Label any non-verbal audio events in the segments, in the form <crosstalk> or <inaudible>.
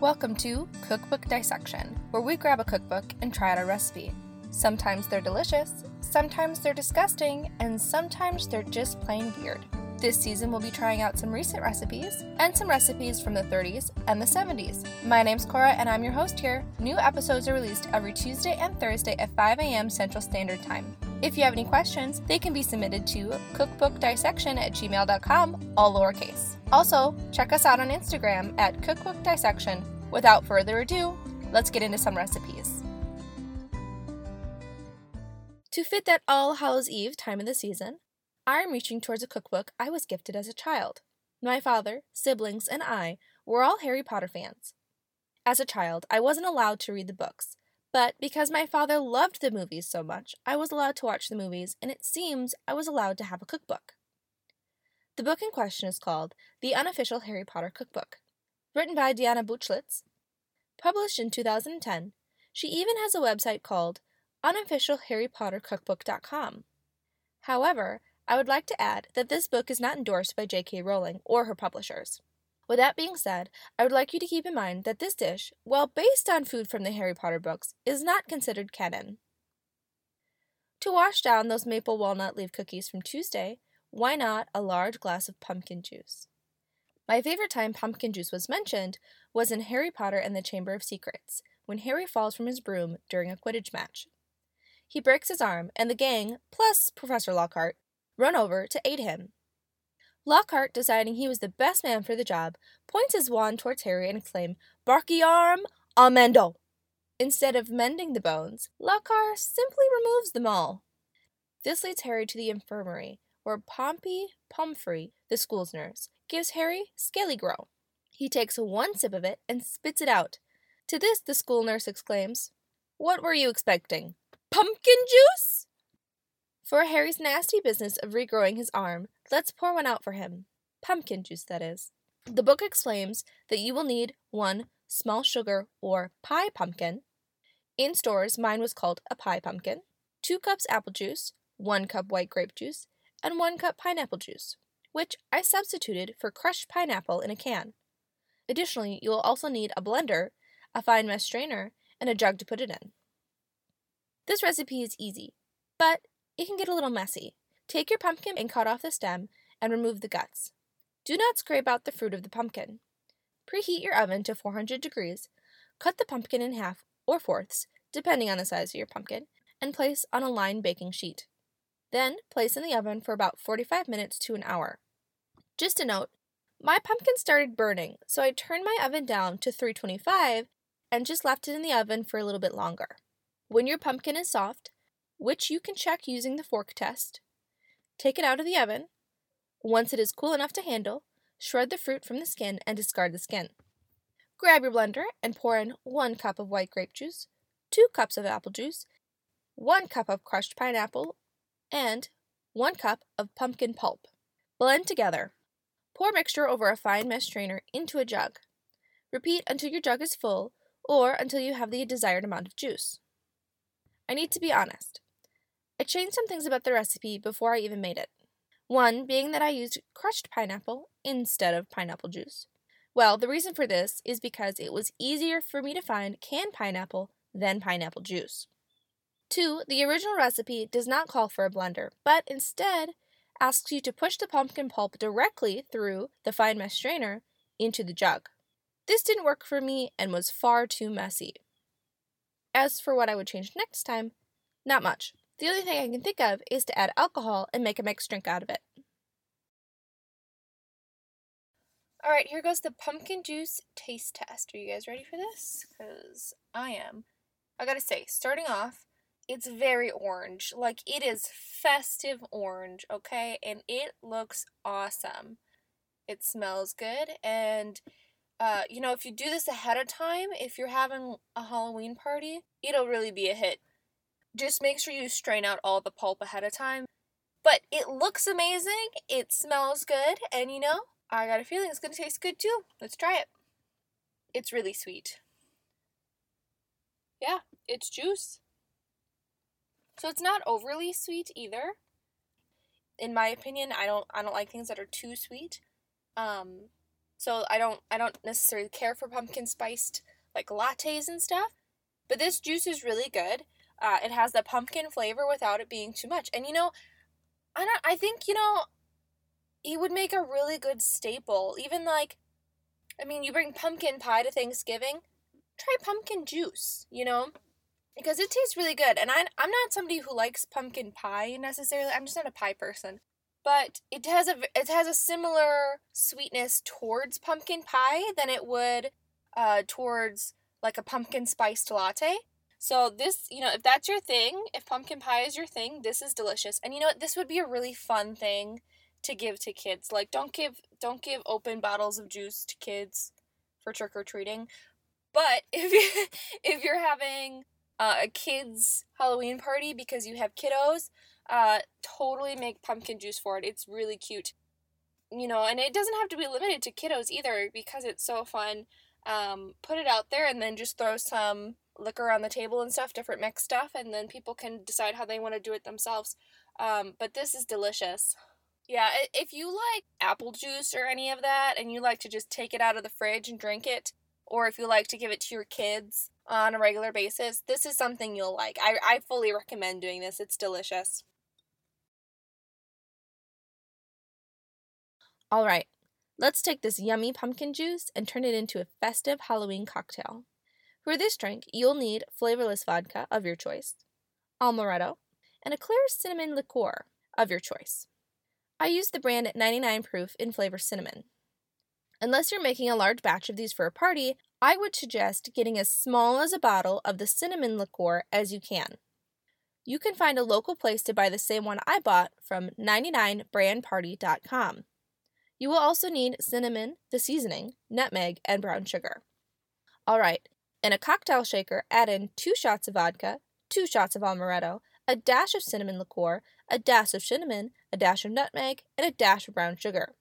Welcome to Cookbook Dissection, where we grab a cookbook and try out a recipe. Sometimes they're delicious, sometimes they're disgusting, and sometimes they're just plain weird. This season, we'll be trying out some recent recipes and some recipes from the 30s and the 70s. My name's Cora, and I'm your host here. New episodes are released every Tuesday and Thursday at 5 a.m. Central Standard Time. If you have any questions, they can be submitted to cookbookdissection at gmail.com, all lowercase. Also, check us out on Instagram at cookbookdissection. Without further ado, let's get into some recipes. To fit that All Hallows Eve time of the season, I am reaching towards a cookbook I was gifted as a child. My father, siblings, and I were all Harry Potter fans. As a child, I wasn't allowed to read the books, but because my father loved the movies so much, I was allowed to watch the movies, and it seems I was allowed to have a cookbook. The book in question is called The Unofficial Harry Potter Cookbook. Written by Diana Bucholz, published in 2010, she even has a website called unofficialharrypottercookbook.com. However, I would like to add that this book is not endorsed by J.K. Rowling or her publishers. With that being said, I would like you to keep in mind that this dish, while based on food from the Harry Potter books, is not considered canon. To wash down those maple walnut leaf cookies from Tuesday, why not a large glass of pumpkin juice? My favorite time pumpkin juice was mentioned was in Harry Potter and the Chamber of Secrets, when Harry falls from his broom during a Quidditch match. He breaks his arm, and the gang, plus Professor Lockhart, run over to aid him. Lockhart, deciding he was the best man for the job, points his wand towards Harry and exclaims, Barky arm, Emendo! Instead of mending the bones, Lockhart simply removes them all. This leads Harry to the infirmary, where Poppy Pomfrey, the school's nurse, gives Harry Skele-Gro. He takes one sip of it and spits it out. To this, the school nurse exclaims, What were you expecting? Pumpkin juice? For Harry's nasty business of regrowing his arm, let's pour one out for him. Pumpkin juice, that is. The book explains that you will need one small sugar or pie pumpkin. In stores, mine was called a pie pumpkin, two cups apple juice, one cup white grape juice, and one cup pineapple juice, which I substituted for crushed pineapple in a can. Additionally, you will also need a blender, a fine mesh strainer, and a jug to put it in. This recipe is easy, but it can get a little messy. Take your pumpkin and cut off the stem and remove the guts. Do not scrape out the fruit of the pumpkin. Preheat your oven to 400 degrees. Cut the pumpkin in half or fourths, depending on the size of your pumpkin, and place on a lined baking sheet. Then place in the oven for about 45 minutes to an hour. Just a note, my pumpkin started burning, so I turned my oven down to 325 and just left it in the oven for a little bit longer. When your pumpkin is soft, which you can check using the fork test. Take it out of the oven. Once it is cool enough to handle, shred the fruit from the skin and discard the skin. Grab your blender and pour in 1 cup of white grape juice, 2 cups of apple juice, 1 cup of crushed pineapple, and 1 cup of pumpkin pulp. Blend together. Pour mixture over a fine mesh strainer into a jug. Repeat until your jug is full or until you have the desired amount of juice. I need to be honest. I changed some things about the recipe before I even made it. One being that I used crushed pineapple instead of pineapple juice. Well, the reason for this is because it was easier for me to find canned pineapple than pineapple juice. Two, the original recipe does not call for a blender, but instead asks you to push the pumpkin pulp directly through the fine mesh strainer into the jug. This didn't work for me and was far too messy. As for what I would change next time, not much. The only thing I can think of is to add alcohol and make a mixed drink out of it. Alright, here goes the pumpkin juice taste test. Are you guys ready for this? Because I am. I gotta say, starting off, it's very orange. Like, it is festive orange, okay? And it looks awesome. It smells good, and uh, you know, if you do this ahead of time, if you're having a Halloween party, it'll really be a hit just make sure you strain out all the pulp ahead of time. But it looks amazing, it smells good, and you know, I got a feeling it's gonna taste good too. Let's try it. It's really sweet. Yeah, it's juice. So it's not overly sweet either. In my opinion, I don't I don't like things that are too sweet. Um So I don't I don't necessarily care for pumpkin spiced like lattes and stuff. But this juice is really good. Uh, it has the pumpkin flavor without it being too much. And you know, I don't I think, you know, it would make a really good staple. Even like I mean, you bring pumpkin pie to Thanksgiving, try pumpkin juice, you know? Because it tastes really good. And I I'm not somebody who likes pumpkin pie necessarily. I'm just not a pie person. But it has a it has a similar sweetness towards pumpkin pie than it would uh, towards like a pumpkin spiced latte. So this, you know, if that's your thing, if pumpkin pie is your thing, this is delicious. And you know what? This would be a really fun thing to give to kids. Like don't give don't give open bottles of juice to kids for trick or treating. But <laughs> if you if you're having uh, a kids Halloween party because you have kiddos, uh, totally make pumpkin juice for it. It's really cute. You know, and it doesn't have to be limited to kiddos either because it's so fun. Um, put it out there and then just throw some liquor on the table and stuff, different mixed stuff, and then people can decide how they want to do it themselves. Um, but this is delicious. Yeah, if you like apple juice or any of that and you like to just take it out of the fridge and drink it, or if you like to give it to your kids on a regular basis, this is something you'll like. I, I fully recommend doing this. It's delicious. All right, let's take this yummy pumpkin juice and turn it into a festive Halloween cocktail. For this drink, you'll need flavorless vodka of your choice, amaretto, and a clear cinnamon liqueur of your choice. I use the brand 99 proof in flavor cinnamon. Unless you're making a large batch of these for a party, I would suggest getting as small as a bottle of the cinnamon liqueur as you can. You can find a local place to buy the same one I bought from 99brandparty.com. You will also need cinnamon, the seasoning, nutmeg, and brown sugar. All right, in a cocktail shaker, add in 2 shots of vodka, 2 shots of amaretto, a dash of cinnamon liqueur, a dash of cinnamon, a dash of nutmeg, and a dash of brown sugar.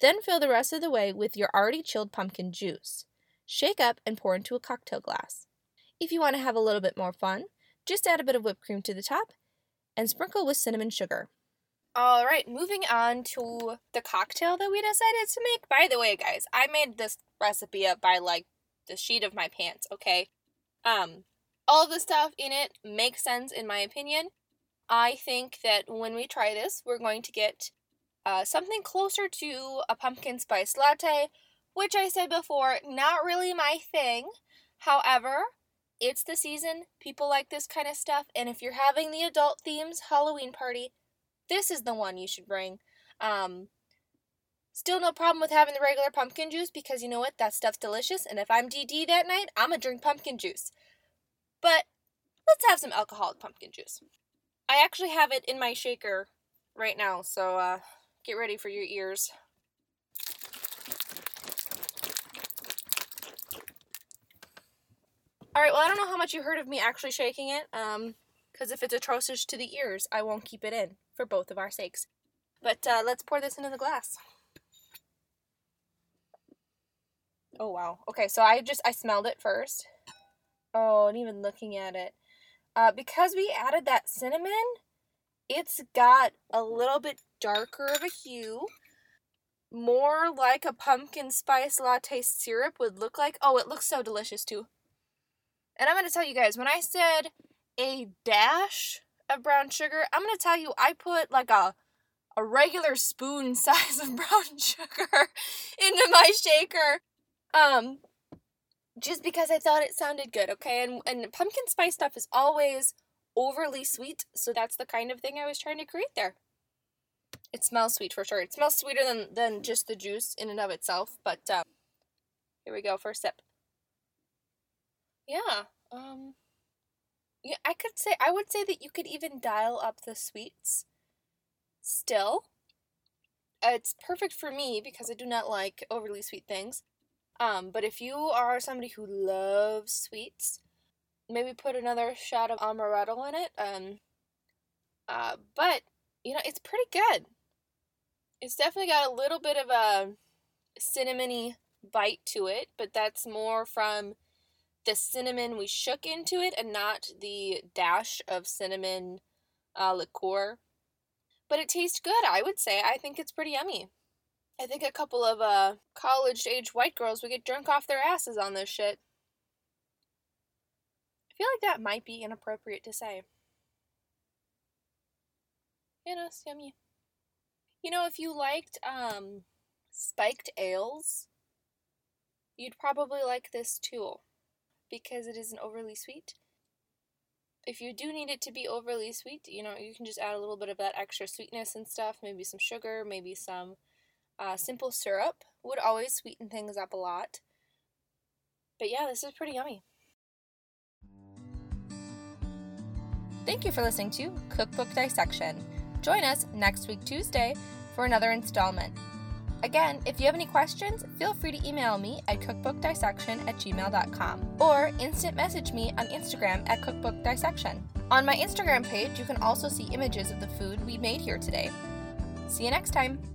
Then fill the rest of the way with your already chilled pumpkin juice. Shake up and pour into a cocktail glass. If you want to have a little bit more fun, just add a bit of whipped cream to the top and sprinkle with cinnamon sugar. All right, moving on to the cocktail that we decided to make. By the way, guys, I made this recipe up by like the sheet of my pants, okay? Um, all the stuff in it makes sense in my opinion. I think that when we try this, we're going to get uh, something closer to a pumpkin spice latte, which I said before, not really my thing. However, it's the season, people like this kind of stuff, and if you're having the adult themes Halloween party, this is the one you should bring. Um, still no problem with having the regular pumpkin juice because you know what? That stuff's delicious, and if I'm DD that night, I'm gonna drink pumpkin juice. But let's have some alcoholic pumpkin juice. I actually have it in my shaker right now, so uh, get ready for your ears. Alright, well, I don't know how much you heard of me actually shaking it, um, because if it's atrocious to the ears, I won't keep it in, for both of our sakes. But uh, let's pour this into the glass. Oh, wow. Okay, so I just, I smelled it first. Oh, and even looking at it. Uh, because we added that cinnamon, it's got a little bit darker of a hue. More like a pumpkin spice latte syrup would look like. Oh, it looks so delicious too. And I'm to tell you guys, when I said a dash of brown sugar, I'm to tell you I put like a a regular spoon <laughs> size of brown sugar <laughs> into my shaker. Um just because I thought it sounded good, okay? And and pumpkin spice stuff is always overly sweet, so that's the kind of thing I was trying to create there. It smells sweet for sure. It smells sweeter than than just the juice in and of itself, but um, here we go, first sip. Yeah, um yeah, I could say I would say that you could even dial up the sweets still. It's perfect for me because I do not like overly sweet things. Um, but if you are somebody who loves sweets, maybe put another shot of amaretto in it. Um, uh, but you know, it's pretty good. It's definitely got a little bit of a cinnamony bite to it, but that's more from the cinnamon we shook into it and not the dash of cinnamon uh, liqueur. But it tastes good, I would say. I think it's pretty yummy. I think a couple of uh college age white girls would get drunk off their asses on this shit. I feel like that might be inappropriate to say. You know, yummy. You know, if you liked um spiked ales, you'd probably like this too because it isn't overly sweet. If you do need it to be overly sweet, you know, you can just add a little bit of that extra sweetness and stuff, maybe some sugar, maybe some uh, simple syrup would always sweeten things up a lot. But yeah, this is pretty yummy. Thank you for listening to Cookbook Dissection. Join us next week, Tuesday, for another installment. Again, if you have any questions, feel free to email me at cookbookdissection at gmail.com or instant message me on Instagram at cookbookdissection. On my Instagram page, you can also see images of the food we made here today. See you next time!